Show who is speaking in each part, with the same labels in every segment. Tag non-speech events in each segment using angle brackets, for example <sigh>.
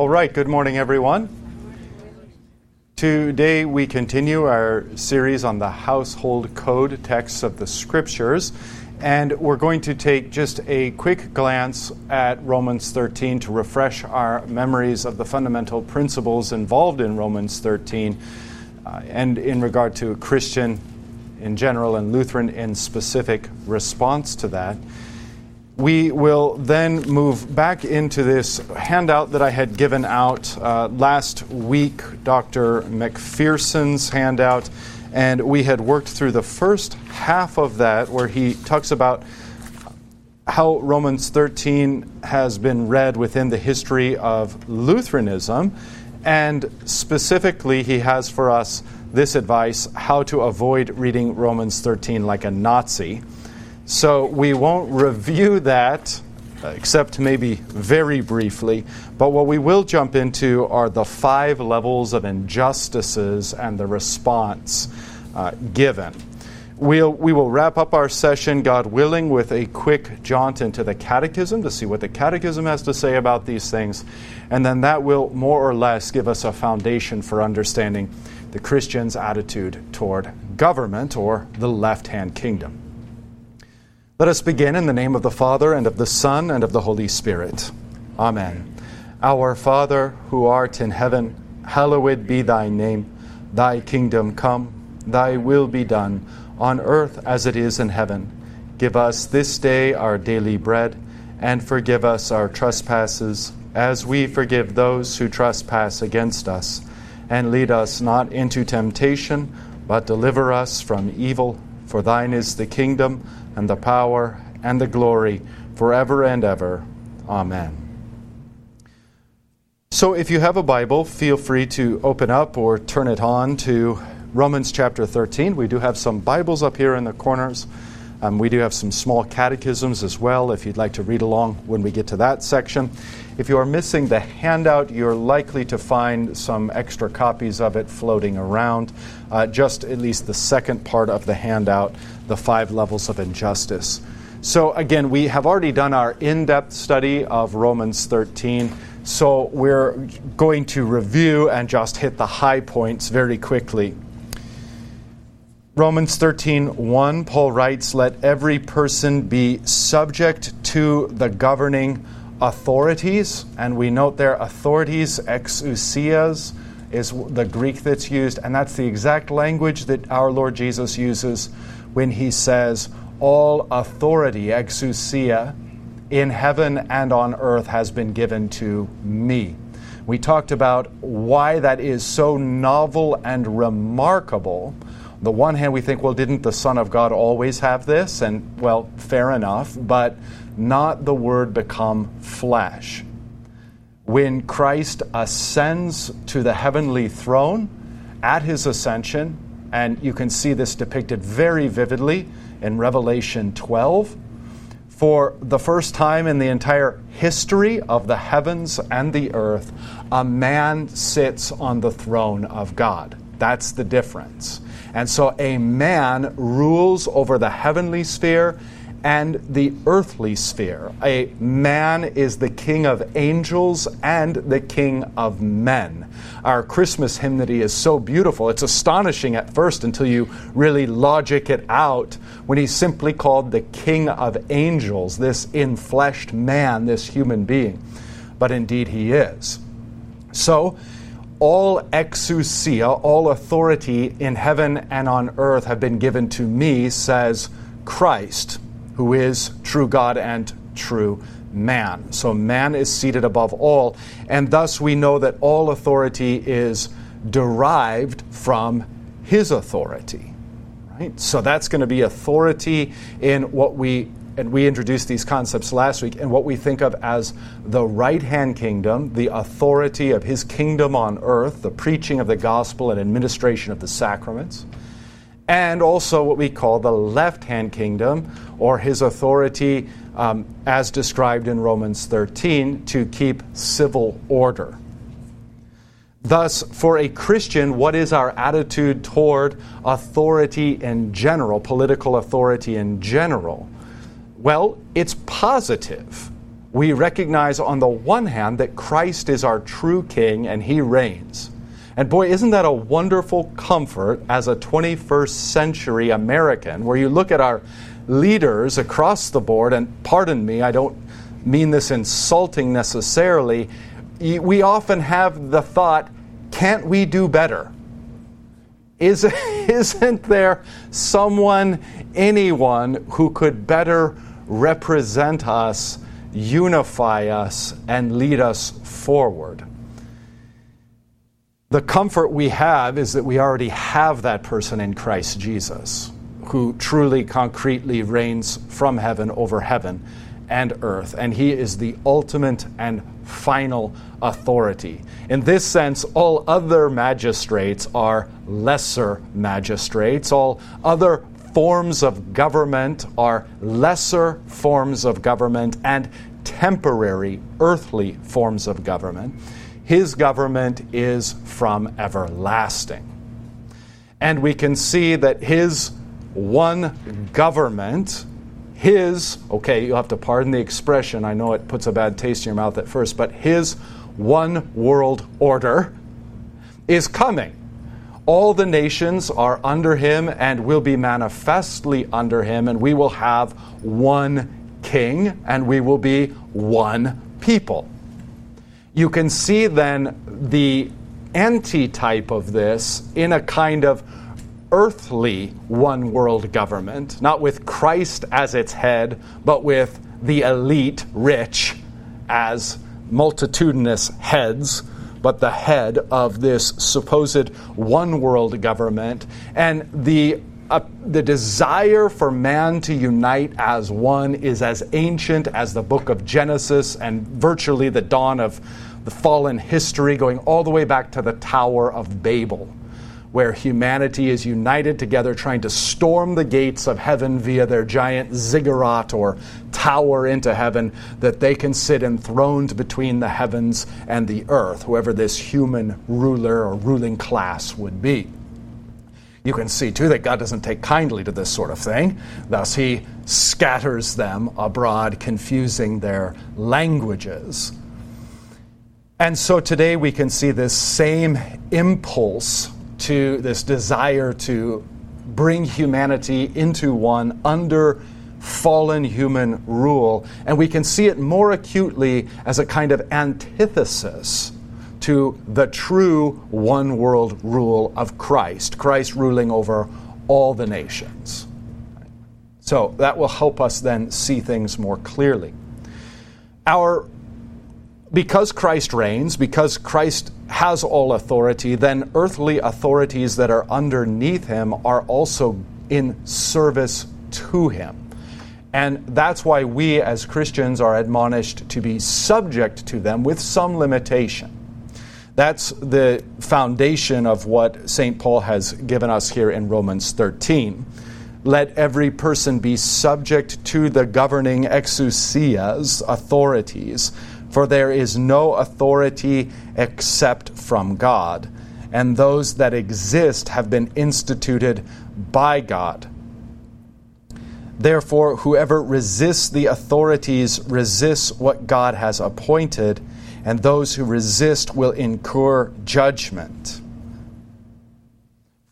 Speaker 1: All right, good morning, everyone. Today we continue our series on the household code texts of the scriptures, and we're going to take just a quick glance at Romans 13 to refresh our memories of the fundamental principles involved in Romans 13 uh, and in regard to Christian in general and Lutheran in specific response to that we will then move back into this handout that I had given out uh, last week, Dr. McPherson's handout, and we had worked through the first half of that where he talks about how Romans 13 has been read within the history of Lutheranism, and specifically, he has for us this advice how to avoid reading Romans 13 like a Nazi. So we won't review that, except maybe very briefly. But what we will jump into are the five levels of injustices and the response uh, given. We'll, we will wrap up our session, God willing, with a quick jaunt into the Catechism to see what the Catechism has to say about these things. And then that will more or less give us a foundation for understanding the Christian's attitude toward government or the left hand kingdom. Let us begin in the name of the Father, and of the Son, and of the Holy Spirit. Amen. Our Father, who art in heaven, hallowed be thy name. Thy kingdom come, thy will be done, on earth as it is in heaven. Give us this day our daily bread, and forgive us our trespasses, as we forgive those who trespass against us. And lead us not into temptation, but deliver us from evil. For thine is the kingdom and the power and the glory forever and ever. Amen. So, if you have a Bible, feel free to open up or turn it on to Romans chapter 13. We do have some Bibles up here in the corners. Um, we do have some small catechisms as well if you'd like to read along when we get to that section. If you are missing the handout, you're likely to find some extra copies of it floating around. Uh, just at least the second part of the handout, the five levels of injustice. So, again, we have already done our in depth study of Romans 13. So, we're going to review and just hit the high points very quickly. Romans 13, 1, Paul writes, Let every person be subject to the governing authorities. And we note there authorities, exousias, is the Greek that's used. And that's the exact language that our Lord Jesus uses when he says, All authority, exousia, in heaven and on earth has been given to me. We talked about why that is so novel and remarkable the one hand, we think, well, didn't the Son of God always have this? And, well, fair enough, but not the Word become flesh. When Christ ascends to the heavenly throne at his ascension, and you can see this depicted very vividly in Revelation 12, for the first time in the entire history of the heavens and the earth, a man sits on the throne of God. That's the difference. And so a man rules over the heavenly sphere and the earthly sphere. A man is the king of angels and the king of men. Our Christmas hymnody is so beautiful. It's astonishing at first until you really logic it out when he's simply called the king of angels, this infleshed man, this human being. But indeed he is. So, all exousia, all authority in heaven and on earth have been given to me, says Christ, who is true God and true man. So man is seated above all, and thus we know that all authority is derived from his authority. Right? So that's going to be authority in what we and we introduced these concepts last week, and what we think of as the right hand kingdom, the authority of his kingdom on earth, the preaching of the gospel and administration of the sacraments, and also what we call the left hand kingdom, or his authority um, as described in Romans 13 to keep civil order. Thus, for a Christian, what is our attitude toward authority in general, political authority in general? Well, it's positive. we recognize on the one hand that Christ is our true king and he reigns. And boy, isn't that a wonderful comfort as a 21st century American, where you look at our leaders across the board, and pardon me, I don't mean this insulting necessarily, we often have the thought, can't we do better? Is, <laughs> isn't there someone, anyone, who could better represent us, unify us, and lead us forward? The comfort we have is that we already have that person in Christ Jesus, who truly, concretely reigns from heaven over heaven and earth, and he is the ultimate and final authority. In this sense, all other magistrates are lesser magistrates. All other forms of government are lesser forms of government and temporary earthly forms of government. His government is from everlasting. And we can see that his one government his, okay, you'll have to pardon the expression, I know it puts a bad taste in your mouth at first, but his one world order is coming. All the nations are under him and will be manifestly under him, and we will have one king and we will be one people. You can see then the antitype of this in a kind of earthly one world government, not with Christ as its head, but with the elite rich as multitudinous heads, but the head of this supposed one world government. And the uh, the desire for man to unite as one is as ancient as the book of Genesis and virtually the dawn of the fallen history, going all the way back to the Tower of Babel where humanity is united together trying to storm the gates of heaven via their giant ziggurat or tower into heaven, that they can sit enthroned between the heavens and the earth, whoever this human ruler or ruling class would be. You can see, too, that God doesn't take kindly to this sort of thing. Thus, He scatters them abroad, confusing their languages. And so today we can see this same impulse to this desire to bring humanity into one under fallen human rule. And we can see it more acutely as a kind of antithesis to the true one world rule of Christ, Christ ruling over all the nations. So that will help us then see things more clearly. Our because Christ reigns, because Christ has all authority, then earthly authorities that are underneath him are also in service to him. And that's why we as Christians are admonished to be subject to them with some limitation. That's the foundation of what St. Paul has given us here in Romans 13. Let every person be subject to the governing exousias, authorities for there is no authority except from God, and those that exist have been instituted by God. Therefore, whoever resists the authorities resists what God has appointed, and those who resist will incur judgment.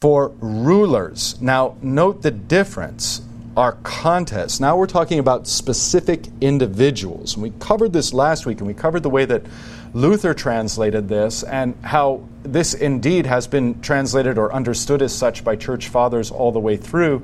Speaker 1: For rulers, now note the difference our contest. Now we're talking about specific individuals. And we covered this last week, and we covered the way that Luther translated this and how this indeed has been translated or understood as such by church fathers all the way through.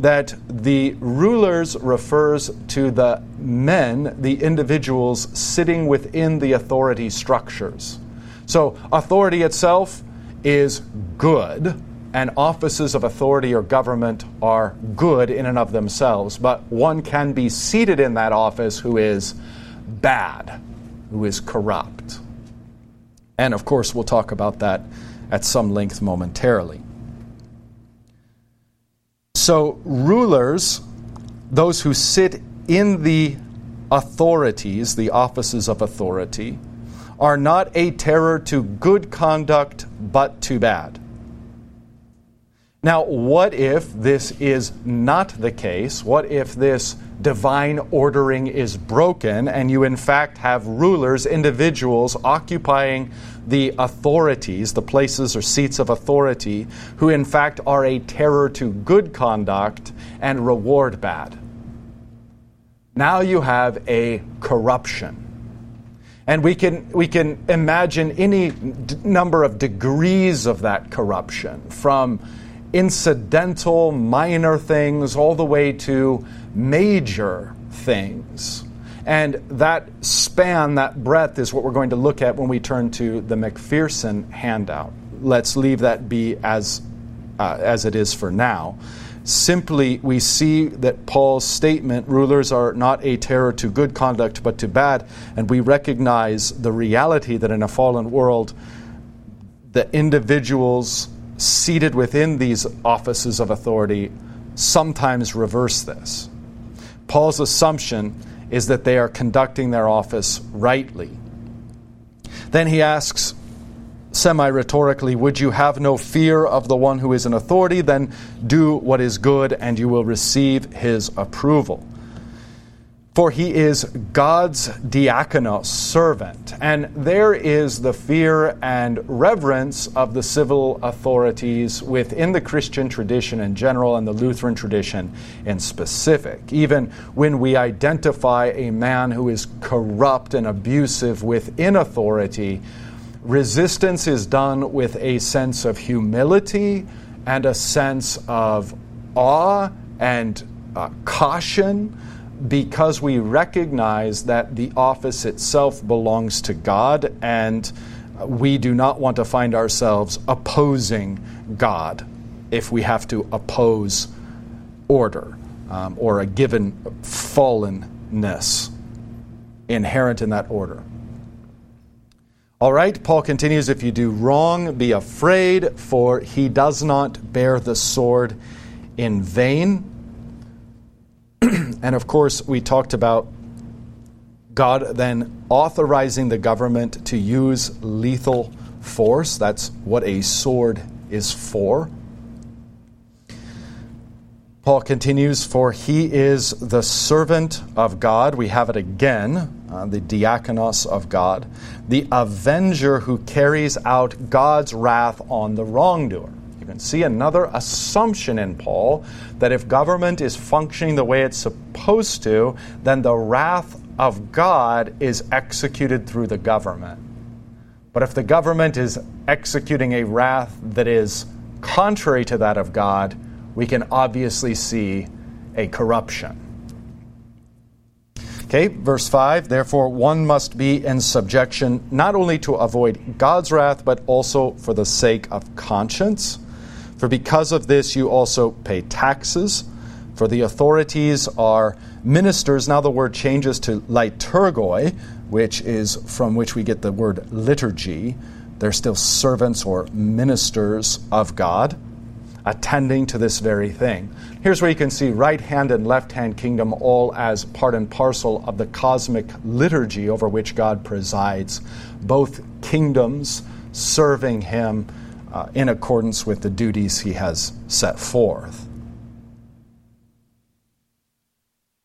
Speaker 1: That the rulers refers to the men, the individuals sitting within the authority structures. So, authority itself is good and offices of authority or government are good in and of themselves, but one can be seated in that office who is bad, who is corrupt. And of course, we'll talk about that at some length momentarily. So, rulers, those who sit in the authorities, the offices of authority, are not a terror to good conduct, but to bad. Now, what if this is not the case? What if this divine ordering is broken, and you in fact have rulers, individuals occupying the authorities, the places or seats of authority, who in fact are a terror to good conduct and reward bad. Now you have a corruption. And we can, we can imagine any d- number of degrees of that corruption, from incidental, minor things all the way to major things. And that span, that breadth, is what we're going to look at when we turn to the McPherson handout. Let's leave that be as, uh, as it is for now. Simply, we see that Paul's statement, rulers are not a terror to good conduct but to bad, and we recognize the reality that in a fallen world, the individuals seated within these offices of authority sometimes reverse this. Paul's assumption is that they are conducting their office rightly. Then he asks, semi rhetorically, Would you have no fear of the one who is in authority? Then do what is good, and you will receive his approval. For he is God's diakonos, servant. And there is the fear and reverence of the civil authorities within the Christian tradition in general and the Lutheran tradition in specific. Even when we identify a man who is corrupt and abusive within authority, resistance is done with a sense of humility and a sense of awe and uh, caution because we recognize that the office itself belongs to God and we do not want to find ourselves opposing God if we have to oppose order um, or a given fallenness inherent in that order. All right, Paul continues if you do wrong, be afraid, for he does not bear the sword in vain. <clears throat> and of course, we talked about God then authorizing the government to use lethal force. That's what a sword is for. Paul continues, For he is the servant of God. We have it again, uh, the diakonos of God, the avenger who carries out God's wrath on the wrongdoer can see another assumption in Paul that if government is functioning the way it's supposed to, then the wrath of God is executed through the government. But if the government is executing a wrath that is contrary to that of God, we can obviously see a corruption. Okay, verse 5 Therefore, one must be in subjection not only to avoid God's wrath, but also for the sake of conscience. For because of this you also pay taxes, for the authorities are ministers. Now the word changes to liturgoi, which is from which we get the word liturgy. They're still servants or ministers of God, attending to this very thing. Here's where you can see right hand and left hand kingdom all as part and parcel of the cosmic liturgy over which God presides, both kingdoms serving Him uh, in accordance with the duties he has set forth.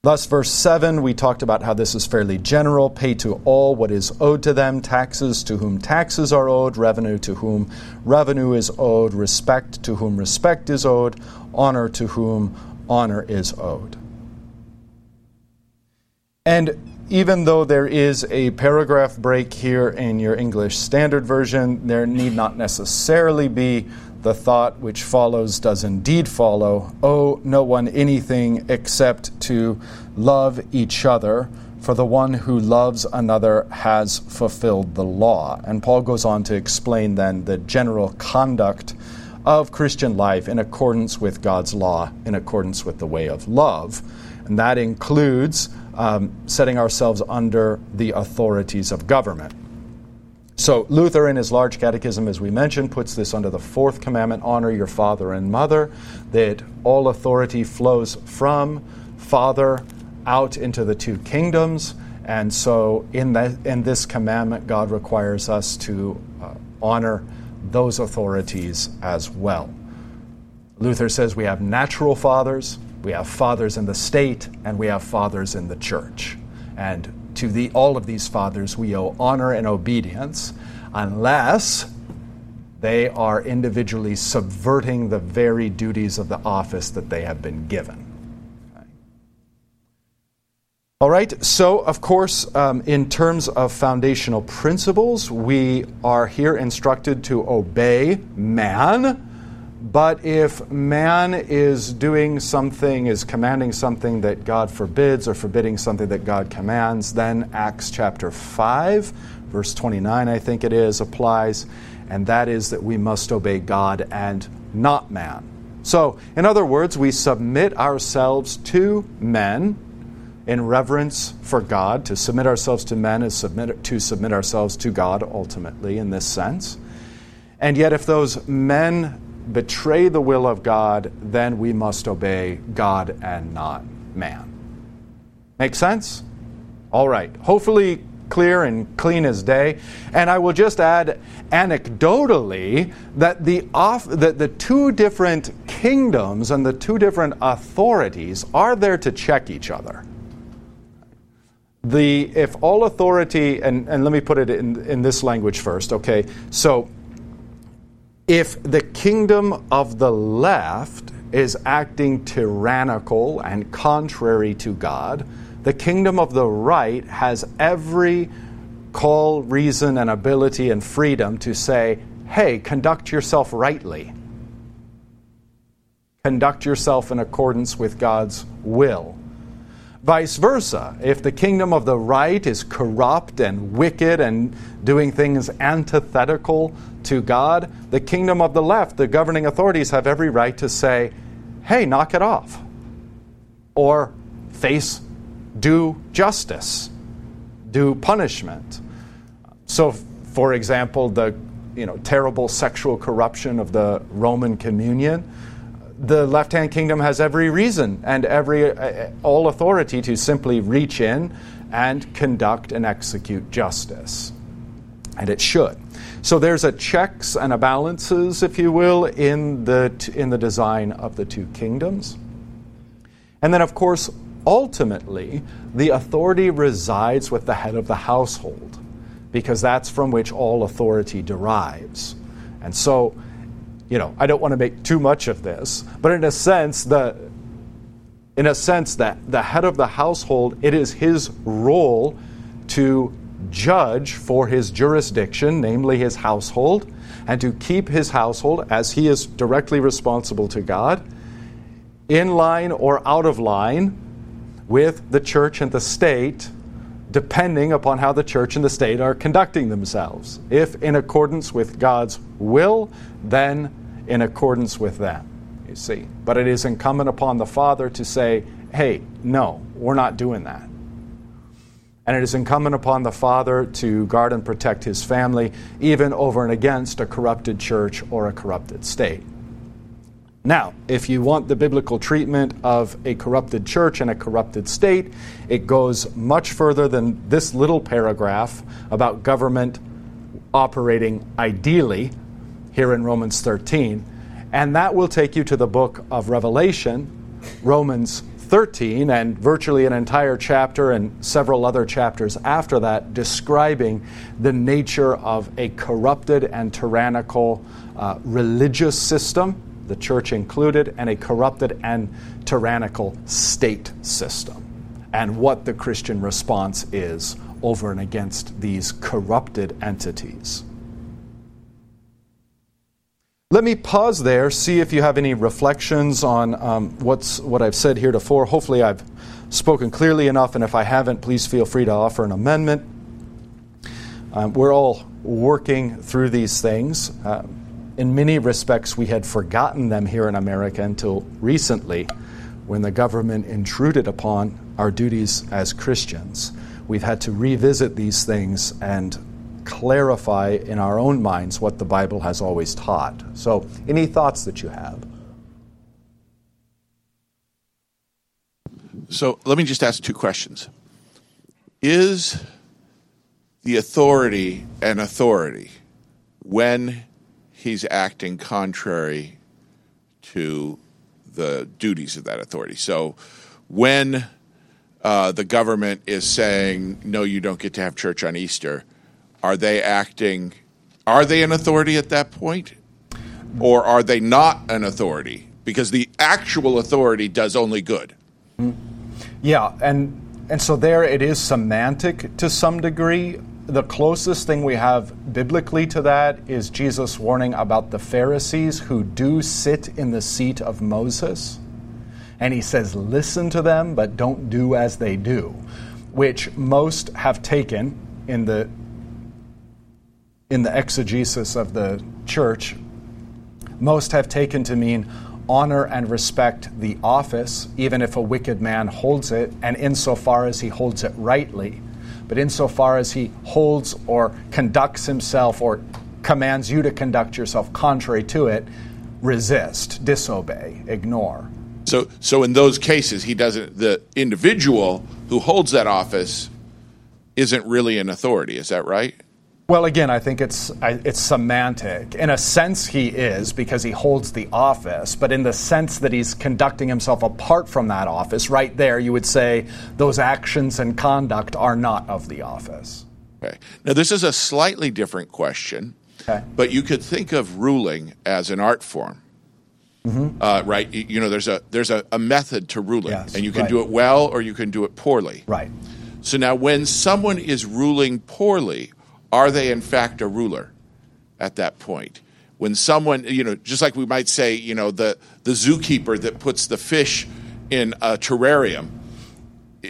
Speaker 1: Thus, verse 7, we talked about how this is fairly general. Pay to all what is owed to them, taxes to whom taxes are owed, revenue to whom revenue is owed, respect to whom respect is owed, honor to whom honor is owed. And even though there is a paragraph break here in your English Standard Version, there need not necessarily be the thought which follows does indeed follow owe no one anything except to love each other, for the one who loves another has fulfilled the law. And Paul goes on to explain then the general conduct of Christian life in accordance with God's law, in accordance with the way of love. And that includes um, setting ourselves under the authorities of government. So, Luther, in his large catechism, as we mentioned, puts this under the fourth commandment honor your father and mother, that all authority flows from Father out into the two kingdoms. And so, in, that, in this commandment, God requires us to uh, honor those authorities as well. Luther says we have natural fathers, We have fathers in the state and we have fathers in the church. And to the, all of these fathers, we owe honor and obedience unless they are individually subverting the very duties of the office that they have been given. All right, so of course, um, in terms of foundational principles, we are here instructed to obey man. But if man is doing something, is commanding something that God forbids, or forbidding something that God commands, then Acts chapter 5, verse 29, I think it is, applies, and that is that we must obey God and not man. So, in other words, we submit ourselves to men in reverence for God. To submit ourselves to men is submit, to submit ourselves to God ultimately in this sense. And yet, if those men betray the will of God, then we must obey God and not man. Make sense? All right. Hopefully, clear and clean as day. And I will just add anecdotally that the, off, that the two different kingdoms and the two different authorities are there to check each other the if all authority and, and let me put it in, in this language first okay so if the kingdom of the left is acting tyrannical and contrary to god the kingdom of the right has every call reason and ability and freedom to say hey conduct yourself rightly. Conduct yourself in accordance with god's will Vice versa, if the kingdom of the right is corrupt and wicked and doing things antithetical to God, the kingdom of the left, the governing authorities have every right to say, hey, knock it off. Or face due justice, due punishment. So, for example, the you know, terrible sexual corruption of the Roman communion the left hand kingdom has every reason and every uh, all authority to simply reach in and conduct and execute justice. And it should. So there's a checks and a balances if you will in the in the design of the two kingdoms. And then of course ultimately the authority resides with the head of the household because that's from which all authority derives. And so you know, I don't want to make too much of this, but in a sense, the in a sense that the head of the household, it is his role to judge for his jurisdiction, namely his household, and to keep his household, as he is directly responsible to God, in line or out of line with the church and the state, depending upon how the church and the state are conducting themselves. If in accordance with God's will, then in accordance with that, you see. But it is incumbent upon the Father to say, hey, no, we're not doing that. And it is incumbent upon the Father to guard and protect his family, even over and against a corrupted church or a corrupted state. Now, if you want the biblical treatment of a corrupted church and a corrupted state, it goes much further than this little paragraph about government operating ideally here in Romans 13. And that will take you to the book of Revelation, Romans 13, and virtually an entire chapter and several other chapters after that, describing the nature of a corrupted and tyrannical uh, religious system, the church included, and a corrupted and tyrannical state system, and what the Christian response is over and against these corrupted entities. Let me pause there, see if you have any reflections on um, what's, what I've said heretofore. Hopefully, I've spoken clearly enough, and if I haven't, please feel free to offer an amendment. Um, we're all working through these things. Uh, in many respects, we had forgotten them here in America until recently when the government intruded upon our duties as Christians. We've had to revisit these things and clarify in our own minds what the Bible has always taught. So, any thoughts that you have?
Speaker 2: So, let me just ask two questions. Is the authority an authority when he's acting contrary to the duties of that authority. So when uh, the government is saying no, you don't get to have church on Easter, are they acting? Are they an authority at that point, or are they not an authority? Because the actual authority does only good. Mm-hmm.
Speaker 1: Yeah, and and so there it is semantic to some degree. The closest thing we have biblically to that is Jesus' warning about the Pharisees who do sit in the seat of Moses. And he says, Listen to them, but don't do as they do, which most have taken in the in the exegesis of the church, most have taken to mean honor and respect the office, even if a wicked man holds it, and insofar as he holds it rightly. But insofar as he holds or conducts himself or commands you to conduct yourself contrary to it, resist, disobey, ignore.
Speaker 2: So, so in those cases, he doesn't. The individual who holds that office isn't really an authority. Is that right?
Speaker 1: Well, again, I think it's it's semantic. In a sense, he is because he holds the office, but in the sense that he's conducting himself apart from that office, right there, you would say those actions and conduct are not of the office.
Speaker 2: Okay. Now, this is a slightly different question,
Speaker 1: Okay.
Speaker 2: but you could think of ruling as an art form.
Speaker 1: Mm-hmm.
Speaker 2: Uh, right? You know, there's a there's a, a method to ruling,
Speaker 1: Yes,
Speaker 2: and you can
Speaker 1: right.
Speaker 2: do it well or you can do it poorly.
Speaker 1: Right.
Speaker 2: So now, when someone is ruling poorly, are they in fact a ruler at that point? When someone, you know, just like we might say, you know, the, the zookeeper that puts the fish in a terrarium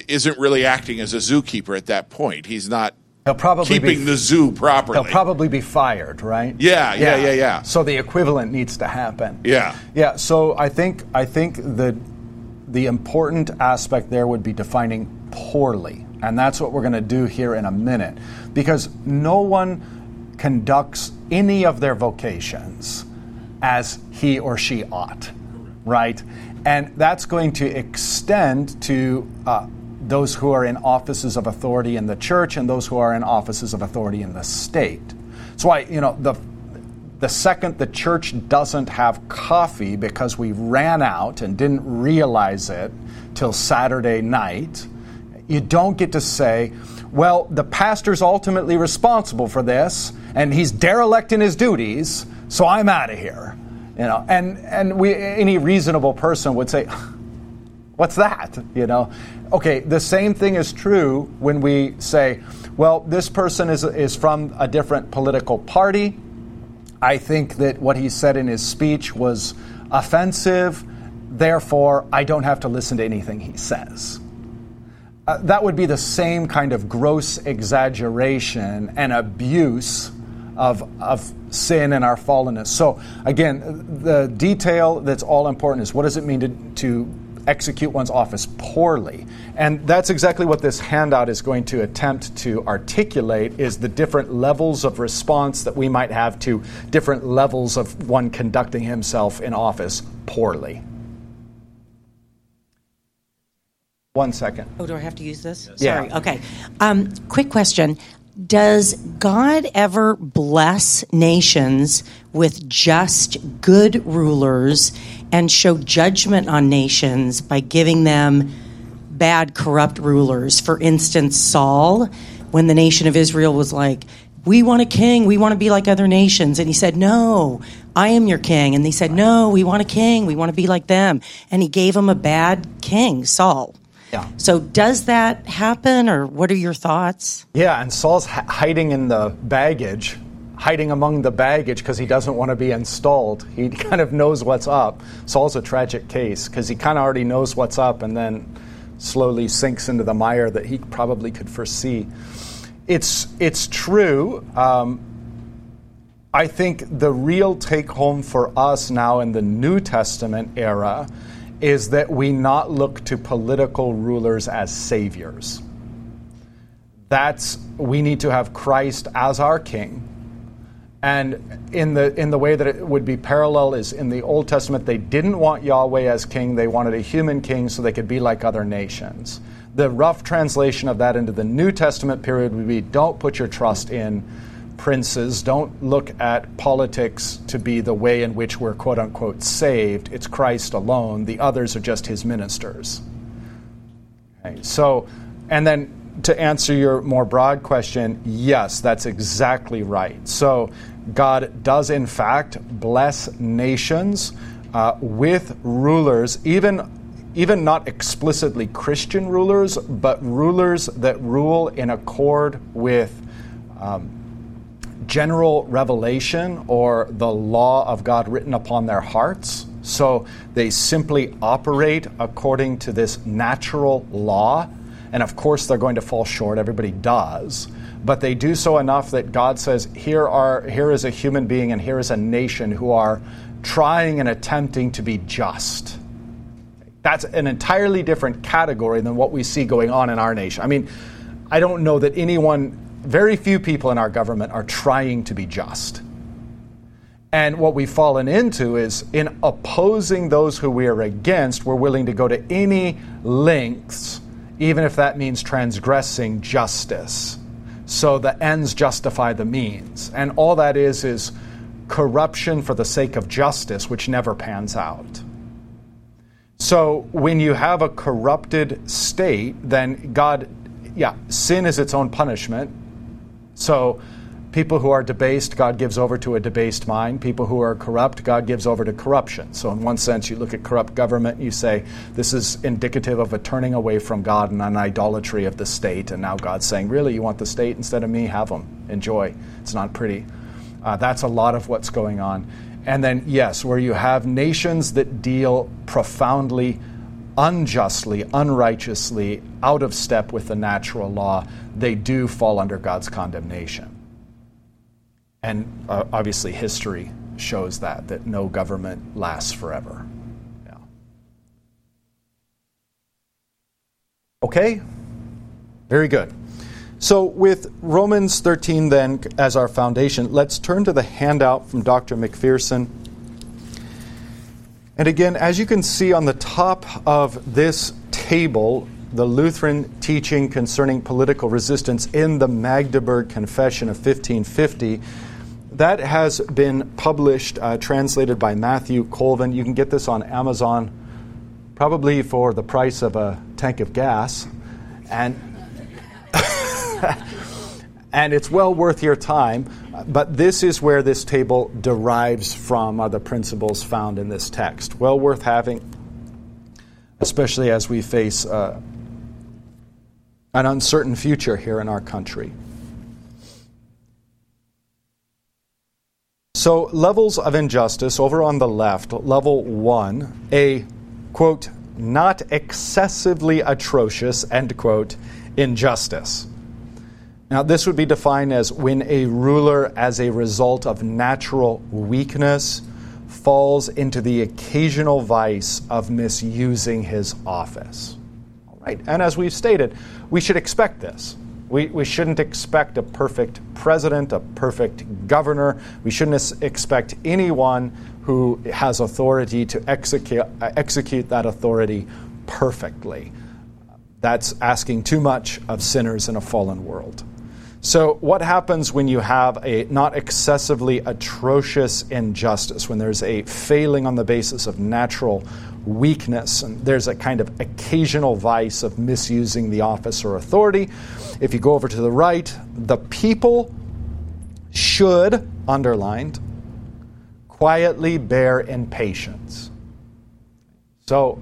Speaker 2: isn't really acting as a zookeeper at that point. He's not
Speaker 1: He'll probably
Speaker 2: keeping
Speaker 1: be,
Speaker 2: the zoo properly.
Speaker 1: He'll probably be fired, right?
Speaker 2: Yeah, yeah, yeah, yeah.
Speaker 1: So the equivalent needs to happen.
Speaker 2: Yeah.
Speaker 1: Yeah. So I think I think the the important aspect there would be defining poorly, and that's what we're going to do here in a minute, because no one conducts any of their vocations as he or she ought, right? And that's going to extend to uh, those who are in offices of authority in the church and those who are in offices of authority in the state. So why, you know, the the second the church doesn't have coffee because we ran out and didn't realize it till Saturday night, you don't get to say, well, the pastor's ultimately responsible for this and he's derelict in his duties, so I'm out of here. You know, and and we any reasonable person would say, <sighs> What's that? You know? Okay, the same thing is true when we say, well, this person is, is from a different political party. I think that what he said in his speech was offensive. Therefore, I don't have to listen to anything he says. Uh, that would be the same kind of gross exaggeration and abuse of, of sin and our fallenness. So, again, the detail that's all important is what does it mean to, to execute one's office poorly? And that's exactly what this handout is going to attempt to articulate is the different levels of response that we might have to different levels of one conducting himself in office poorly. One second.
Speaker 3: Oh, do I have to use this?
Speaker 1: Yeah.
Speaker 3: Sorry. Okay. Um, quick question. Does God ever bless nations with just good rulers and show judgment on nations by giving them bad, corrupt rulers? For instance, Saul, when the nation of Israel was like, we want a king. We want to be like other nations. And he said, No, I am your king. And they said, No, we want a king. We want to be like them. And he gave them a bad king, Saul.
Speaker 1: Yeah.
Speaker 3: So does that happen, or what are your thoughts?
Speaker 1: Yeah, and Saul's h- hiding in the baggage, hiding among the baggage because he doesn't want to be installed. He <laughs> kind of knows what's up. Saul's a tragic case because he kind of already knows what's up and then slowly sinks into the mire that he probably could foresee. It's, it's true. Um, I think the real take home for us now in the New Testament era is that we not look to political rulers as saviors. That's we need to have Christ as our king. And in the in the way that it would be parallel is in the Old Testament they didn't want Yahweh as king, they wanted a human king so they could be like other nations. The rough translation of that into the New Testament period would be don't put your trust in princes. Don't look at politics to be the way in which we're quote unquote saved. It's Christ alone. The others are just his ministers. Okay, so, and then to answer your more broad question, yes, that's exactly right. So, God does in fact bless nations uh, with rulers, even even not explicitly Christian rulers, but rulers that rule in accord with um, general revelation or the law of God written upon their hearts. So they simply operate according to this natural law. And of course, they're going to fall short. Everybody does. But they do so enough that God says, here, are, here is a human being and here is a nation who are trying and attempting to be just. That's an entirely different category than what we see going on in our nation. I mean, I don't know that anyone very few people in our government are trying to be just. And what we've fallen into is in opposing those who we are against, we're willing to go to any lengths, even if that means transgressing justice. So the ends justify the means. And all that is is corruption for the sake of justice, which never pans out. So when you have a corrupted state, then God, yeah, sin is its own punishment so, people who are debased, God gives over to a debased mind. People who are corrupt, God gives over to corruption. So, in one sense, you look at corrupt government, you say, this is indicative of a turning away from God and an idolatry of the state. And now God's saying, really, you want the state instead of me? Have them. Enjoy. It's not pretty. Uh, that's a lot of what's going on. And then, yes, where you have nations that deal profoundly unjustly, unrighteously, out of step with the natural law, they do fall under God's condemnation. And uh, obviously, history shows that, that no government lasts forever. Yeah. Okay? Very good. So, with Romans 13 then as our foundation, let's turn to the handout from Dr. McPherson and again, as you can see on the top of this table, the Lutheran teaching concerning political resistance in the Magdeburg Confession of 1550, that has been published, uh, translated by Matthew Colvin. You can get this on Amazon, probably for the price of a tank of gas. And <laughs> and it's well worth your time. But this is where this table derives from are the principles found in this text. Well worth having, especially as we face uh, an uncertain future here in our country. So, levels of injustice over on the left, level one, a quote, not excessively atrocious, end quote, injustice. Now, this would be defined as when a ruler, as a result of natural weakness, falls into the occasional vice of misusing his office. All right, and as we've stated, we should expect this. We, we shouldn't expect a perfect president, a perfect governor. We shouldn't expect anyone who has authority to execute, uh, execute that authority perfectly. That's asking too much of sinners in a fallen world. So, what happens when you have a not excessively atrocious injustice, when there's a failing on the basis of natural weakness, and there's a kind of occasional vice of misusing the office or authority? If you go over to the right, the people should, underlined, quietly bear in patience. So,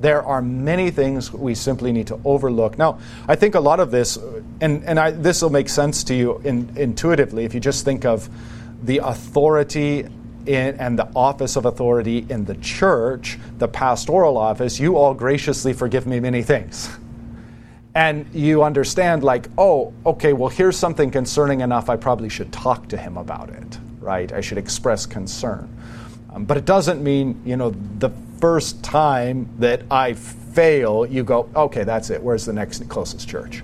Speaker 1: there are many things we simply need to overlook. Now, I think a lot of this, and, and this will make sense to you in, intuitively if you just think of the authority in, and the office of authority in the church, the pastoral office, you all graciously forgive me many things. And you understand, like, oh, okay, well, here's something concerning enough, I probably should talk to him about it, right? I should express concern. Um, but it doesn't mean, you know, the first time that I fail, you go, okay, that's it. Where's the next closest church?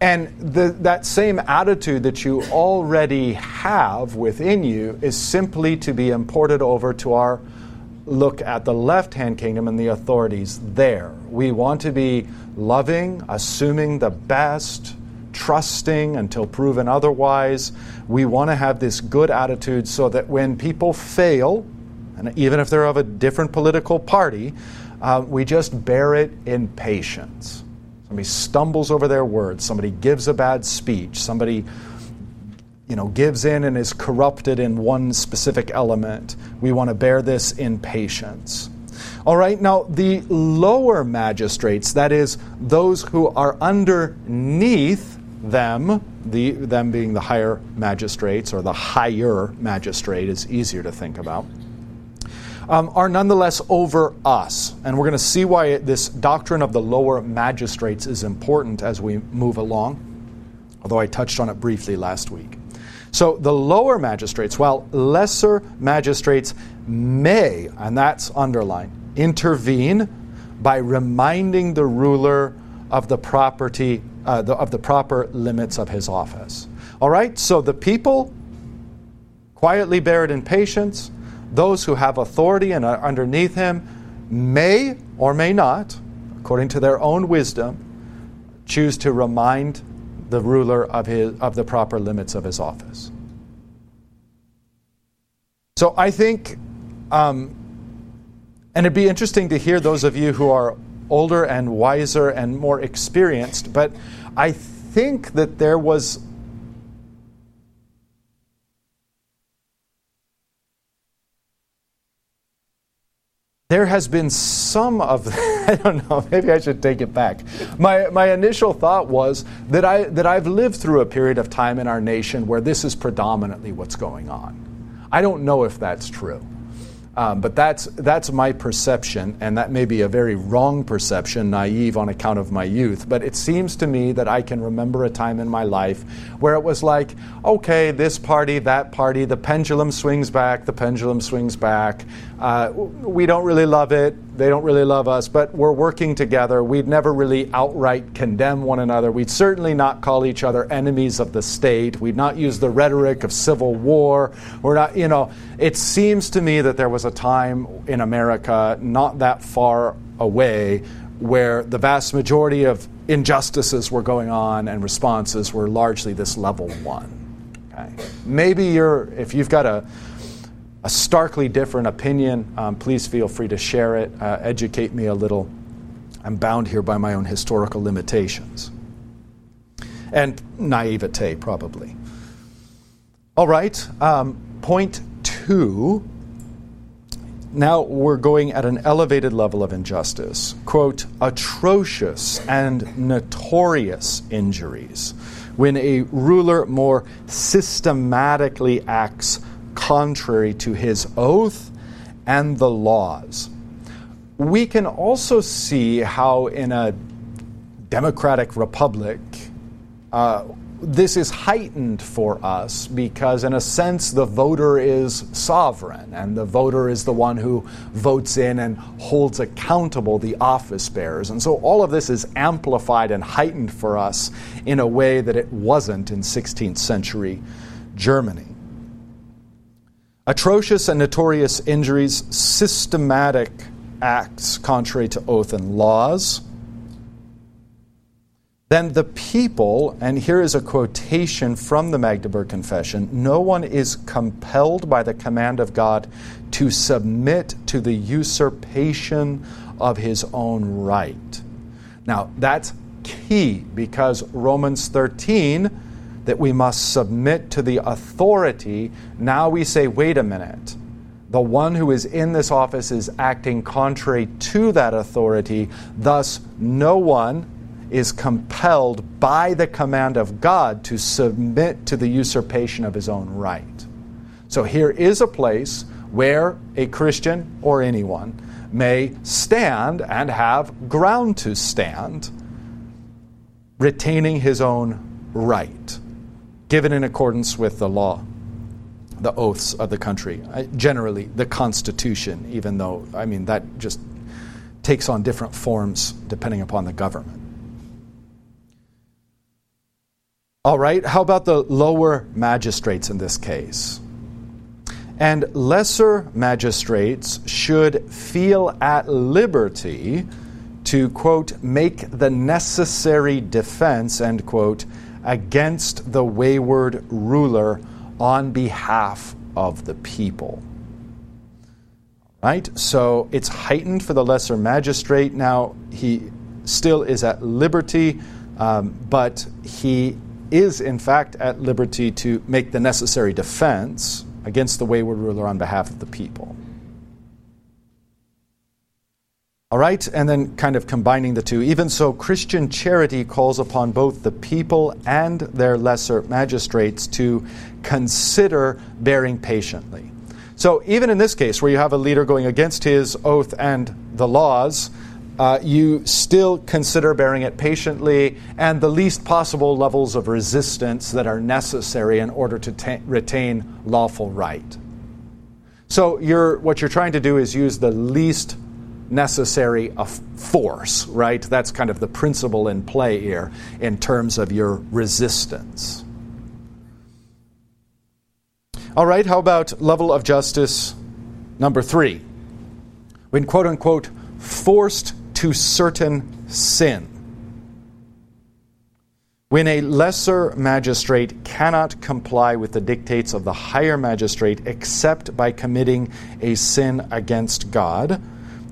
Speaker 1: And the, that same attitude that you already have within you is simply to be imported over to our look at the left hand kingdom and the authorities there. We want to be loving, assuming the best, trusting until proven otherwise. We want to have this good attitude so that when people fail, and even if they're of a different political party, uh, we just bear it in patience. Somebody stumbles over their words, somebody gives a bad speech, somebody you know, gives in and is corrupted in one specific element. We want to bear this in patience. All right, now the lower magistrates, that is, those who are underneath them, the, them being the higher magistrates or the higher magistrate is easier to think about, um, are nonetheless over us. And we're going to see why this doctrine of the lower magistrates is important as we move along, although I touched on it briefly last week. So the lower magistrates, while lesser magistrates may, and that's underlined, intervene by reminding the ruler of the property uh, the, of the proper limits of his office. All right, so the people quietly bear it in patience. Those who have authority and are underneath him may or may not, according to their own wisdom, choose to remind the ruler of, his, of the proper limits of his office. So I think um, and it'd be interesting to hear those of you who are older and wiser and more experienced, but I think that there was there has been some of <laughs> I don't know maybe I should take it back. My my initial thought was that I that I've lived through a period of time in our nation where this is predominantly what's going on. I don't know if that's true. Um, but that's, that's my perception, and that may be a very wrong perception, naive on account of my youth. But it seems to me that I can remember a time in my life where it was like, okay, this party, that party, the pendulum swings back, the pendulum swings back. Uh, we don't really love it, they don't really love us, but we're working together. We'd never really outright condemn one another. We'd certainly not call each other enemies of the state. We'd not use the rhetoric of civil war. We're not, you know, it seems to me that there was a time in America not that far away where the vast majority of injustices were going on and responses were largely this level one. Okay? Maybe you're, if you've got a a starkly different opinion, um, please feel free to share it, uh, educate me a little. I'm bound here by my own historical limitations and naivete, probably. All right, um, point two. Now we're going at an elevated level of injustice. Quote, atrocious and notorious injuries. When a ruler more systematically acts contrary to his oath and the laws. We can also see how, in a democratic republic, uh, this is heightened for us because, in a sense, the voter is sovereign and the voter is the one who votes in and holds accountable the office bearers. And so all of this is amplified and heightened for us in a way that it wasn't in 16th century Germany atrocious and notorious injuries, systematic acts contrary to oath and laws. Then the people, and here is a quotation from the Magdeburg Confession no one is compelled by the command of God to submit to the usurpation of his own right. Now, that's key because Romans 13 that we must submit to the authority, now we say, wait a minute. The one who is in this office is acting contrary to that authority. Thus, no one is compelled by the command of God to submit to the usurpation of his own right. So, here is a place where a Christian or anyone may stand and have ground to stand, retaining his own right given in accordance with the law, the oaths of the country, uh, generally the Constitution, even though, I mean, that just takes on different forms depending upon the government. All right, how about the lower magistrates in this case? And lesser magistrates should feel at liberty to, quote, make the necessary defense, end quote, against the wayward ruler on behalf of the people. Right? So it's heightened for the lesser magistrate. Now he still is at liberty, um, but he is in fact at liberty to make the necessary defense against the wayward ruler on behalf of the people. All right, and then kind of combining the two. Even so, Christian charity calls upon both the people and their lesser magistrates to consider bearing patiently. So, even in this case, where you have a leader going against his oath and the laws, uh, you still consider bearing it patiently and the least possible levels of resistance that are necessary in order to ta- retain lawful right. So, you're, what you're trying to do is use the least necessary of force, right? That's kind of the principle in play here in terms of your resistance. All right, how about level of justice number three? When quote unquote forced to certain sin. When a lesser magistrate cannot comply with the dictates of the higher magistrate except by committing a sin against God,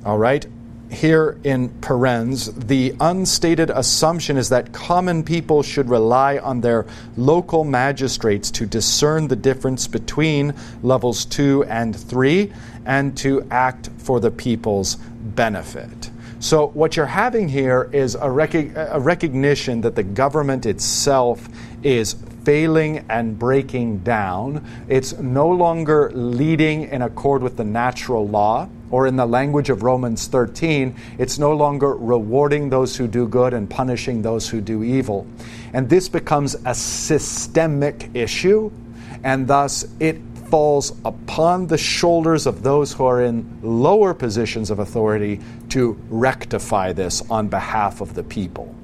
Speaker 1: all right? Here in parens, the unstated assumption is that common people should rely on their local magistrates to discern the difference between levels two and three and to act for the people's benefit. So, what you're having here is a, rec- a recognition that the government itself is failing and breaking down. It's no longer leading in accord with the natural law or in the language of Romans 13, it's no longer rewarding those who do good and punishing those who do evil. And this becomes a systemic issue, and thus it falls upon the shoulders of those who are in lower positions of authority to rectify this on behalf of the people.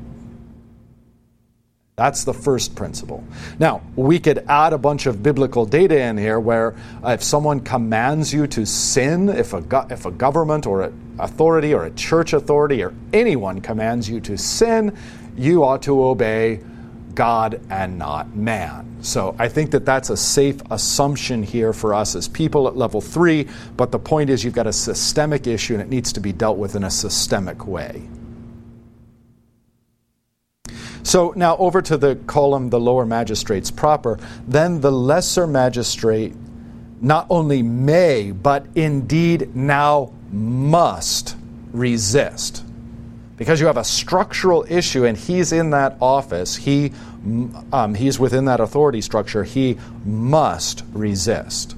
Speaker 1: That's the first principle. Now, we could add a bunch of biblical data in here where uh, if someone commands you to sin, if a, go- if a government or an authority or a church authority or anyone commands you to sin, you ought to obey God and not man. So I think that that's a safe assumption here for us as people at level three, but the point is you've got a systemic issue and it needs to be dealt with in a systemic way. So now over to the column, the lower magistrates proper. Then the lesser magistrate not only may, but indeed now must resist. Because you have a structural issue and he's in that office, he, um, he's within that authority structure, he must resist.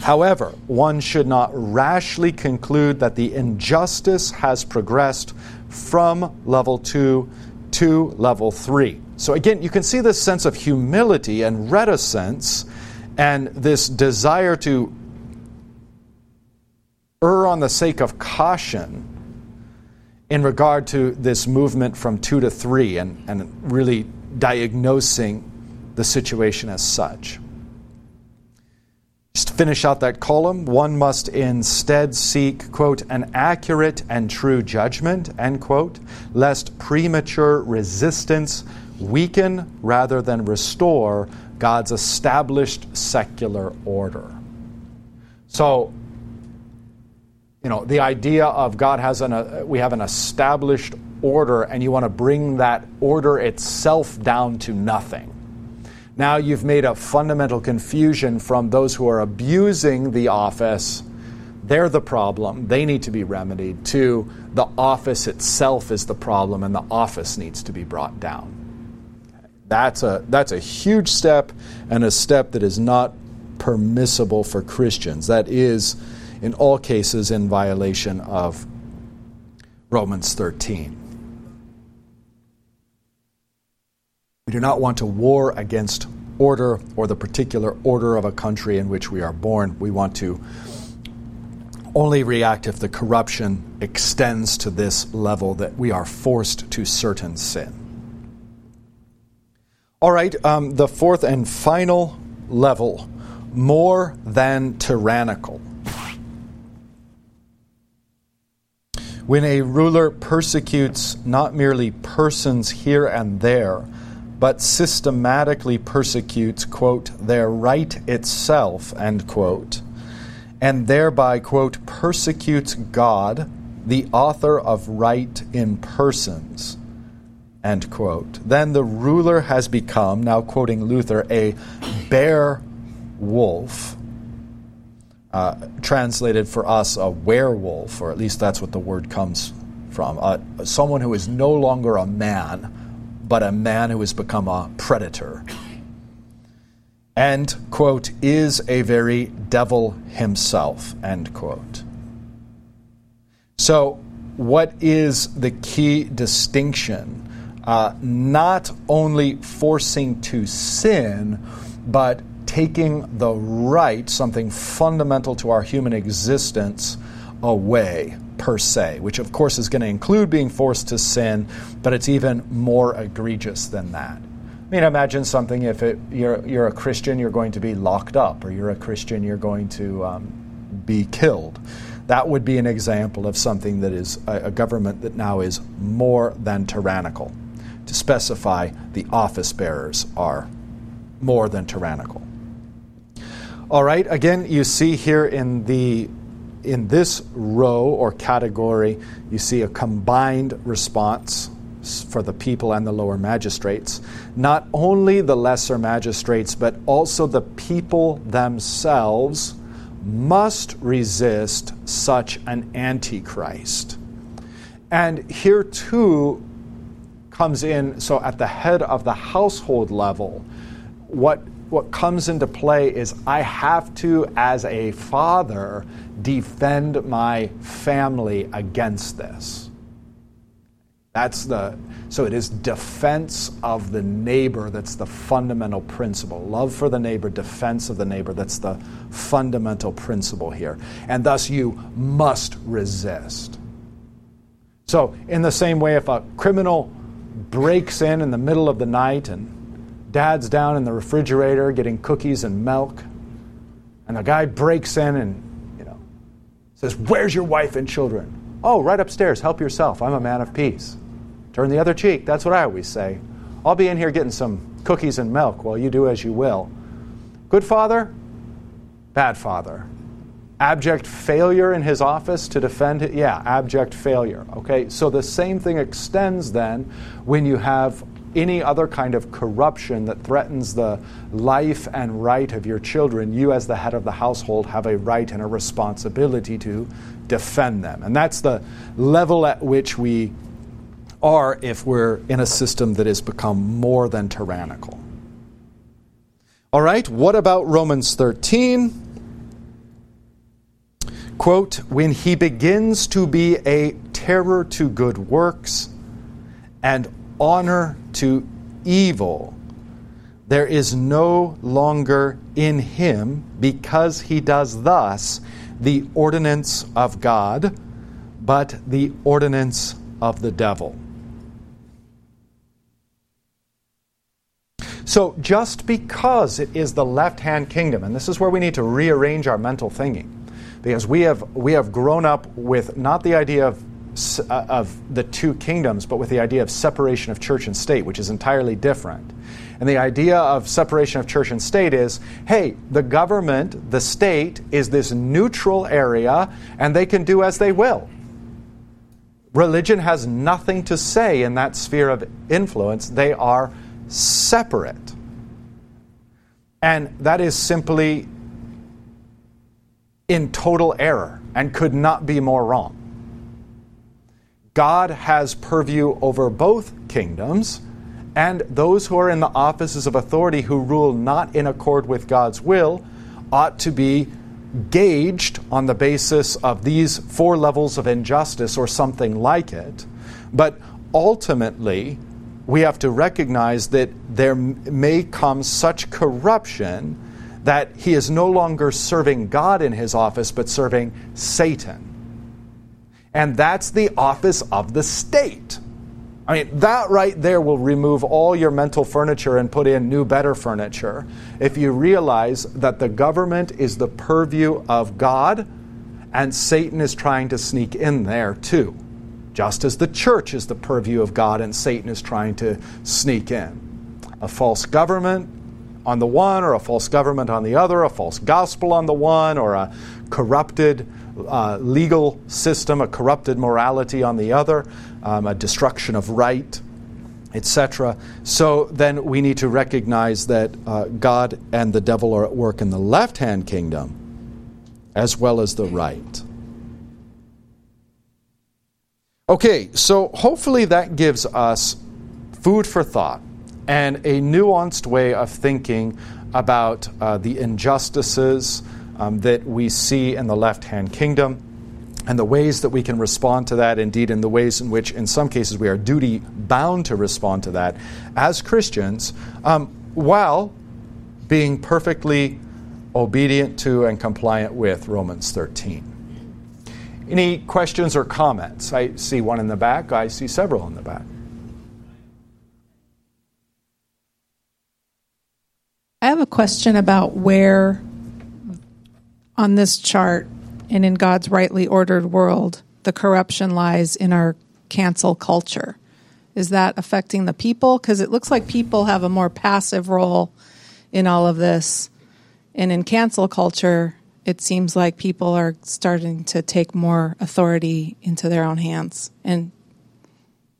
Speaker 1: However, one should not rashly conclude that the injustice has progressed from level two to level three. So again, you can see this sense of humility and reticence and this desire to err on the sake of caution in regard to this movement from two to three and, and really diagnosing the situation as such. Just to finish out that column, one must instead seek, quote, an accurate and true judgment, end quote, lest premature resistance weaken rather than restore God's established secular order. So, you know, the idea of God has an, uh, we have an established order and you want to bring that order itself down to nothing. Now you've made a fundamental confusion from those who are abusing the office. They're the problem. They need to be remedied. To the office itself is the problem, and the office needs to be brought down. That's a, that's a huge step and a step that is not permissible for Christians. That is, in all cases, in violation of Romans 13. We do not want to war against order or the particular order of a country in which we are born. We want to only react if the corruption extends to this level that we are forced to certain sin. All right, um, the fourth and final level more than tyrannical. When a ruler persecutes not merely persons here and there, but systematically persecutes, quote, their right itself, end quote, and thereby, quote, persecutes God, the author of right in persons, end quote. Then the ruler has become, now quoting Luther, a bear wolf. Uh, translated for us a werewolf, or at least that's what the word comes from. Uh, someone who is no longer a man, but a man who has become a predator. And, quote, is a very devil himself, end quote. So, what is the key distinction? Uh, not only forcing to sin, but taking the right, something fundamental to our human existence, away per se, which of course is going to include being forced to sin, but it's even more egregious than that. I mean, imagine something if it, you're, you're a Christian, you're going to be locked up, or you're a Christian, you're going to um, be killed. That would be an example of something that is a, a government that now is more than tyrannical. To specify, the office bearers are more than tyrannical. All right, again, you see here in the in this row or category, you see a combined response for the people and the lower magistrates. Not only the lesser magistrates, but also the people themselves must resist such an antichrist. And here too comes in, so at the head of the household level, what what comes into play is I have to, as a father, defend my family against this. That's the so it is defense of the neighbor that's the fundamental principle. Love for the neighbor, defense of the neighbor, that's the fundamental principle here. And thus you must resist. So, in the same way, if a criminal breaks in in the middle of the night and dad's down in the refrigerator getting cookies and milk, and the guy breaks in and, you know, says, Where's your wife and children? Oh, right upstairs. Help yourself. I'm a man of peace. Turn the other cheek. That's what I always say. I'll be in here getting some cookies and milk while you do as you will. Good father, bad father. Abject failure in his office to defend it? Yeah, abject failure. Okay, so the same thing extends then when you have any other kind of corruption that threatens the life and right of your children, you, as the head of the household, have a right and a responsibility to defend them. And that's the level at which we are if we're in a system that has become more than tyrannical. All right, what about Romans 13? Quote, when he begins to be a terror to good works and honor to evil. There is no longer in him, because he does thus, the ordinance of God, but the ordinance of the devil. So, just because it is the left hand kingdom, and this is where we need to rearrange our mental thinking, because we have, we have grown up with not the idea of Uh, of the two kingdoms, but with the idea of separation of church and state, which is entirely different. And the idea of separation of church and state is hey, the government, the state, is this neutral area, and they can do as they will. Religion has nothing to say in that sphere of influence, they are separate. And that is simply in total error and could not be more wrong. God has purview over both kingdoms, and those who are in the offices of authority who rule not in accord with God's will ought to be gauged on the basis of these four levels of injustice or something like it. But ultimately, we have to recognize that there may come such corruption that he is no longer serving God in his office, but serving Satan and that's the office of the state. I mean, that right there will remove all your mental furniture and put in new, better furniture. If you realize that the government is the purview of God and Satan is trying to sneak in there too, just as the church is the purview of God and Satan is trying to sneak in. a false government on the one, or a false government on the other, a false gospel on the one, or a corrupted uh, legal system, a corrupted morality on the other, um, a destruction of right, etc. So then we need to recognize that uh, God and the devil are at work in the left hand kingdom as well as the right. Okay, so hopefully that gives us food for thought and a nuanced way of thinking about uh, the injustices um, that we see in the left hand kingdom and the ways that we can respond to that, indeed, in the ways in which, in some cases, we are duty bound to respond to that as Christians, um, while being perfectly obedient to and compliant with Romans 13. Any questions or comments? I see one in the back. I see several in the back.
Speaker 4: I have a question about where on this chart and in God's rightly ordered world the corruption lies in our cancel culture. Is that affecting the people? Because it looks like people have a more passive role in all of this. And in cancel culture, it seems like people are starting to take more authority into their own hands. And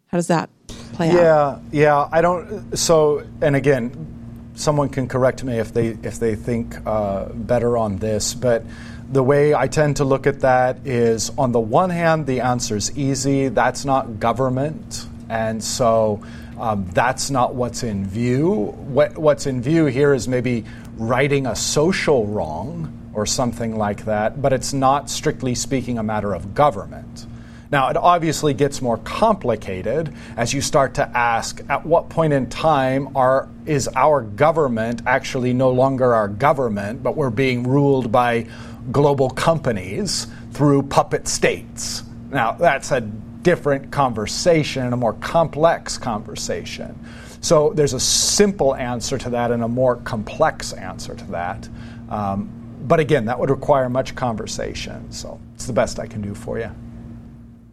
Speaker 4: how does that play
Speaker 1: yeah,
Speaker 4: out?
Speaker 1: Yeah, yeah. I don't. So, and again, someone can correct me if they if they think uh, better on this, but the way I tend to look at that is on the one hand, the answer is easy. That's not government, and so um, that's not what's in view. What, what's in view here is maybe righting a social wrong or something like that, but it's not strictly speaking a matter of government. Now, it obviously gets more complicated as you start to ask at what point in time are, is our government actually no longer our government, but we're being ruled by global companies through puppet states? Now, that's a different conversation and a more complex conversation. So, there's a simple answer to that and a more complex answer to that. Um, but again, that would require much conversation. So it's the best I can do for you.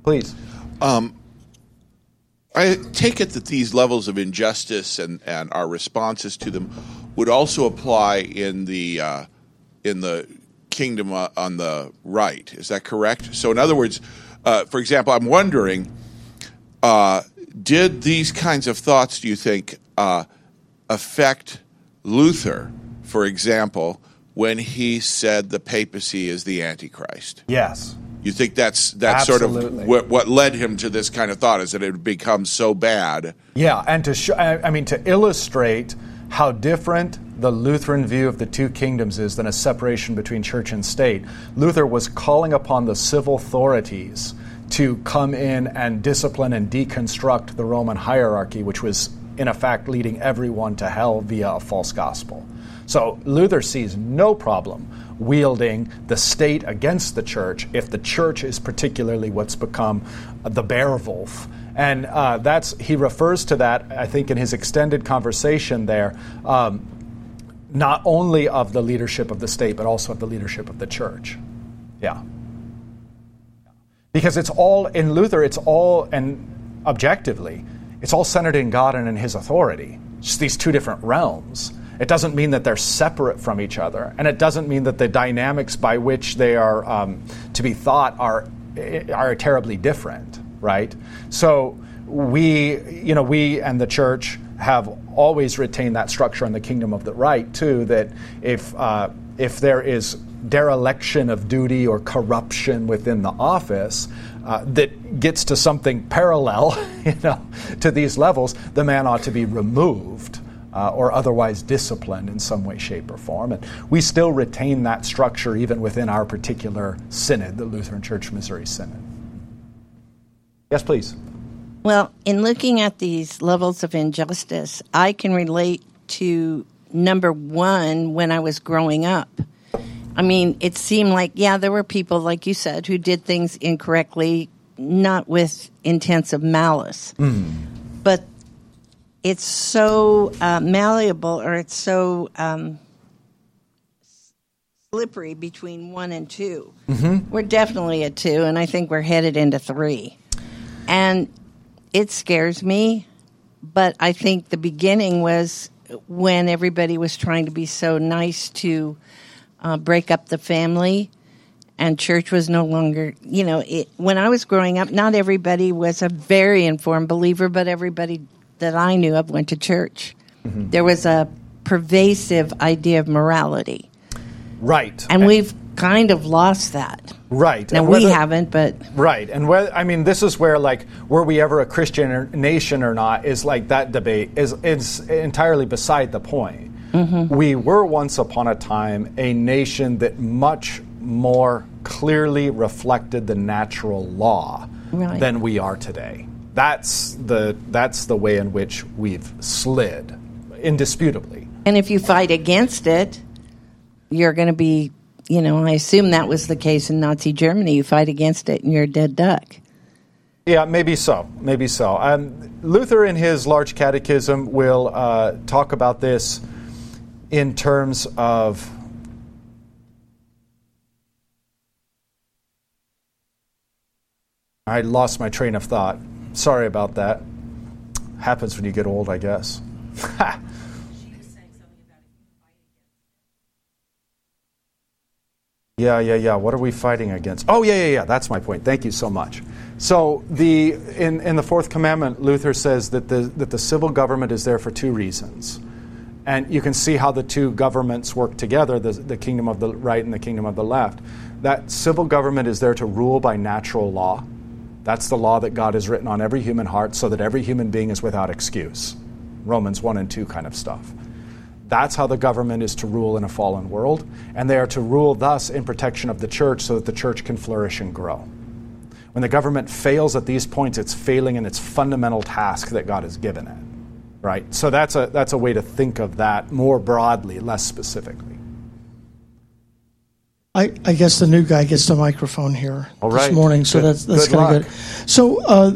Speaker 1: Please. Um,
Speaker 2: I take it that these levels of injustice and, and our responses to them would also apply in the uh, in the kingdom uh, on the right. Is that correct? So, in other words, uh, for example, I'm wondering, uh, did these kinds of thoughts, do you think, uh, affect Luther, for example? when he said the papacy is the Antichrist.
Speaker 1: Yes.
Speaker 2: You think that's that's Absolutely. sort of what, what, led him to this kind of thought is that it had become so bad.
Speaker 1: Yeah, and to show, I mean to illustrate how different the Lutheran view of the two kingdoms is than a separation between church and state. Luther was calling upon the civil authorities to come in and discipline and deconstruct the Roman hierarchy, which was in effect leading everyone to hell via a false gospel. So Luther sees no problem wielding the state against the church if the church is particularly what's become the bear wolf. And uh, that's he refers to that, I think, in his extended conversation there, um, not only of the leadership of the state, but also of the leadership of the church. Yeah. Because it's all, in Luther, it's all, and objectively, it's all centered in God and in his authority. Just these two different realms. It doesn't mean that they're separate from each other, and it doesn't mean that the dynamics by which they are um, to be thought are are terribly different, right? So we, you know, we and the church have always retained that structure in the kingdom of the right too. That if uh, if there is dereliction of duty or corruption within the office uh, that gets to something parallel, <laughs> you know, to these levels, the man ought to be removed uh, or otherwise disciplined in some way, shape, or form. And we still retain that structure even within our particular synod, the Lutheran Church Missouri Synod. Yes, please.
Speaker 5: Well, in looking at these levels of injustice, I can relate to number one when I was growing up. I mean, it seemed like, yeah, there were people, like you said, who did things incorrectly, not with intensive malice. Mm. But it's so uh, malleable or it's so um, slippery between one and 2 we mm-hmm. We're definitely at two, and I think we're headed into three. And it scares me, but I think the beginning was when everybody was trying to be so nice to uh, break up the family and church was no longer, you know, it, when I was growing up, not everybody was a very informed believer, but everybody that I knew of went to church. Mm-hmm. There was a pervasive idea of morality.
Speaker 1: Right.
Speaker 5: And, and we've kind of lost that.
Speaker 1: Right.
Speaker 5: Now we haven't, but
Speaker 1: right. And whether, I mean, this is where like were we ever a Christian nation or not is like that debate is is entirely beside the point. Mm-hmm. We were once upon a time a nation that much more clearly reflected the natural law right. than we are today. That's the that's the way in which we've slid, indisputably.
Speaker 5: And if you fight against it, you're going to be you know, I assume that was the case in Nazi Germany. You fight against it and you're a dead duck.
Speaker 1: Yeah, maybe so. Maybe so. Um, Luther, in his large catechism, will uh, talk about this in terms of. I lost my train of thought. Sorry about that. Happens when you get old, I guess. <laughs> Yeah, yeah, yeah. What are we fighting against? Oh, yeah, yeah, yeah. That's my point. Thank you so much. So the in, in the fourth commandment, Luther says that the that the civil government is there for two reasons. And you can see how the two governments work together, the, the kingdom of the right and the kingdom of the left. That civil government is there to rule by natural law. That's the law that God has written on every human heart so that every human being is without excuse. Romans 1 and 2 kind of stuff. That's how the government is to rule in a fallen world, and they are to rule thus in protection of the church so that the church can flourish and grow. When the government fails at these points, it's failing in its fundamental task that God has given it. Right? So that's a, that's a way to think of that more broadly, less specifically.
Speaker 6: I, I guess the new guy gets the microphone here
Speaker 1: All
Speaker 6: this
Speaker 1: right.
Speaker 6: morning, so
Speaker 1: good,
Speaker 6: that's that's
Speaker 1: kind
Speaker 6: of good. So uh,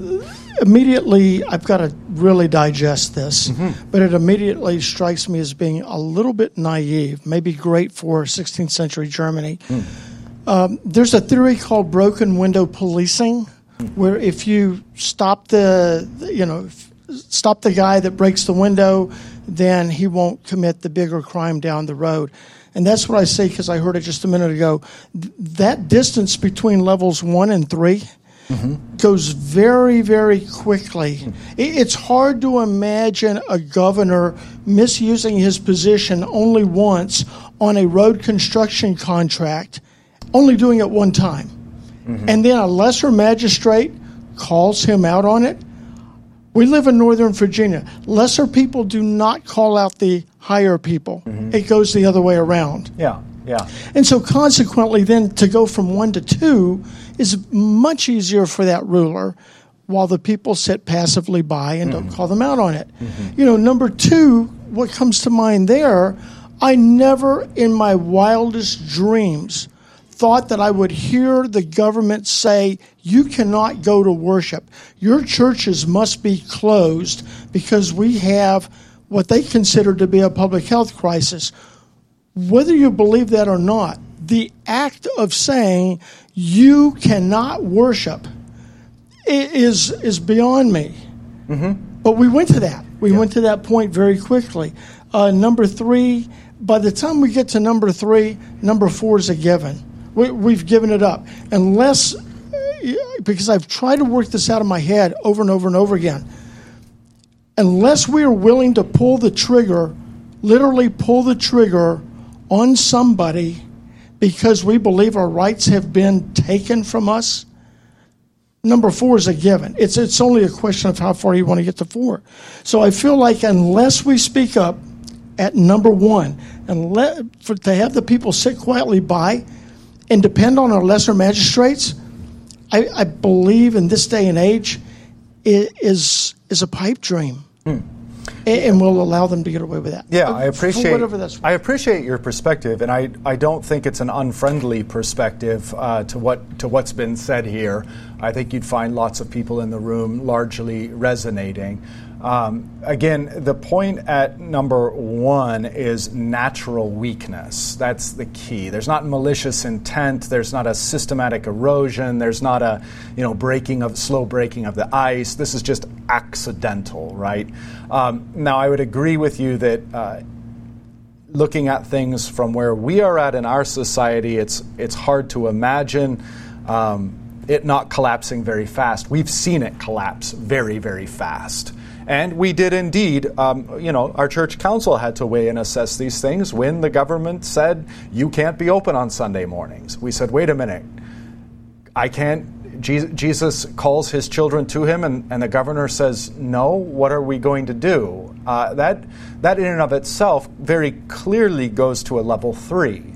Speaker 6: immediately I've got to really digest this, mm-hmm. but it immediately strikes me as being a little bit naive, maybe great for 16th century Germany. Mm. Um, there's a theory called broken window policing, mm. where if you stop the, you know, stop the guy that breaks the window, then he won't commit the bigger crime down the road. And that's what I say because I heard it just a minute ago. Th- that distance between levels one and three mm-hmm. goes very, very quickly. Mm-hmm. It's hard to imagine a governor misusing his position only once on a road construction contract, only doing it one time. Mm-hmm. And then a lesser magistrate calls him out on it. We live in Northern Virginia. Lesser people do not call out the higher people. Mm-hmm. It goes the other way around.
Speaker 1: Yeah, yeah.
Speaker 6: And so, consequently, then to go from one to two is much easier for that ruler while the people sit passively by and mm-hmm. don't call them out on it. Mm-hmm. You know, number two, what comes to mind there, I never in my wildest dreams thought that I would hear the government say, You cannot go to worship. Your churches must be closed because we have what they consider to be a public health crisis. Whether you believe that or not, the act of saying you cannot worship is is beyond me. Mm-hmm. But we went to that. We yeah. went to that point very quickly. Uh, number three. By the time we get to number three, number four is a given. We, we've given it up unless because I've tried to work this out in my head over and over and over again. Unless we are willing to pull the trigger, literally pull the trigger on somebody because we believe our rights have been taken from us. Number four is a given. It's, it's only a question of how far you want to get to four. So I feel like unless we speak up at number one, and let, for, to have the people sit quietly by and depend on our lesser magistrates, I, I believe in this day and age, is, is a pipe dream. Hmm and we'll allow them to get away with that.
Speaker 1: Yeah, I appreciate whatever that's. I appreciate your perspective, and I, I don't think it's an unfriendly perspective uh, to what to what's been said here. I think you'd find lots of people in the room largely resonating. Um, again, the point at number one is natural weakness. That's the key. There's not malicious intent. There's not a systematic erosion. There's not a you know breaking of slow breaking of the ice. This is just accidental, right? Um, now, I would agree with you that. Uh, looking at things from where we are at in our society, it's it's hard to imagine um, it not collapsing very fast. We've seen it collapse very, very fast. And we did indeed, um, you know, our church council had to weigh and assess these things when the government said, you can't be open on Sunday mornings. We said, wait a minute, I can't. Jesus calls his children to him, and, and the governor says, No, what are we going to do? Uh, that, that, in and of itself, very clearly goes to a level three.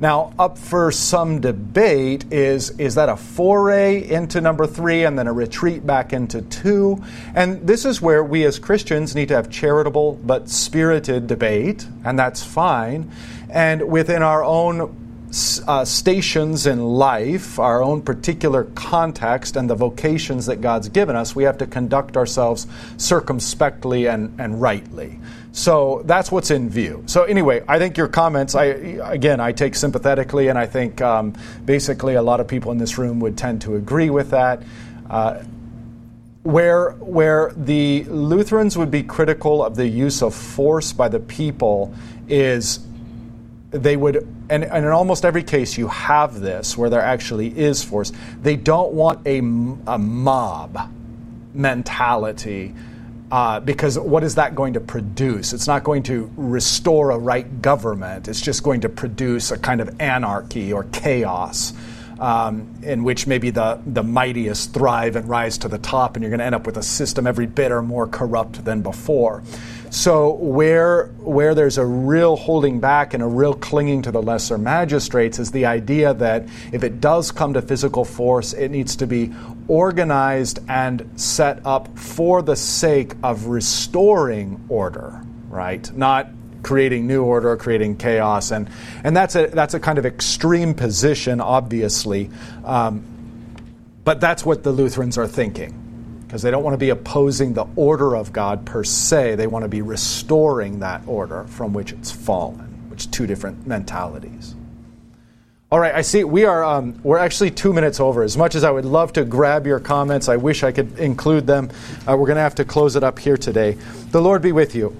Speaker 1: Now, up for some debate is is that a foray into number three and then a retreat back into two? And this is where we as Christians need to have charitable but spirited debate, and that's fine. And within our own uh, stations in life, our own particular context, and the vocations that God's given us, we have to conduct ourselves circumspectly and, and rightly. So that's what's in view. So anyway, I think your comments, I again, I take sympathetically, and I think um, basically a lot of people in this room would tend to agree with that. Uh, where where the Lutherans would be critical of the use of force by the people is they would and, and, in almost every case you have this where there actually is force they don't want a, a mob mentality uh, because what is that going to produce? It's not going to restore a right government. It's just going to produce a kind of anarchy or chaos um, in which maybe the, the mightiest thrive and rise to the top, and you're going to end up with a system every bit or more corrupt than before. So where where there's a real holding back and a real clinging to the lesser magistrates is the idea that if it does come to physical force, it needs to be organized and set up for the sake of restoring order, right? Not creating new order, or creating chaos, and and that's a that's a kind of extreme position, obviously, um, but that's what the Lutherans are thinking because they don't want to be opposing the order of God per se. They want to be restoring that order from which it's fallen, which two different mentalities. All right, I see we are um, we're actually two minutes over. As much as I would love to grab your comments, I wish I could include them. Uh, we're going to have to close it up here today. The Lord be with you.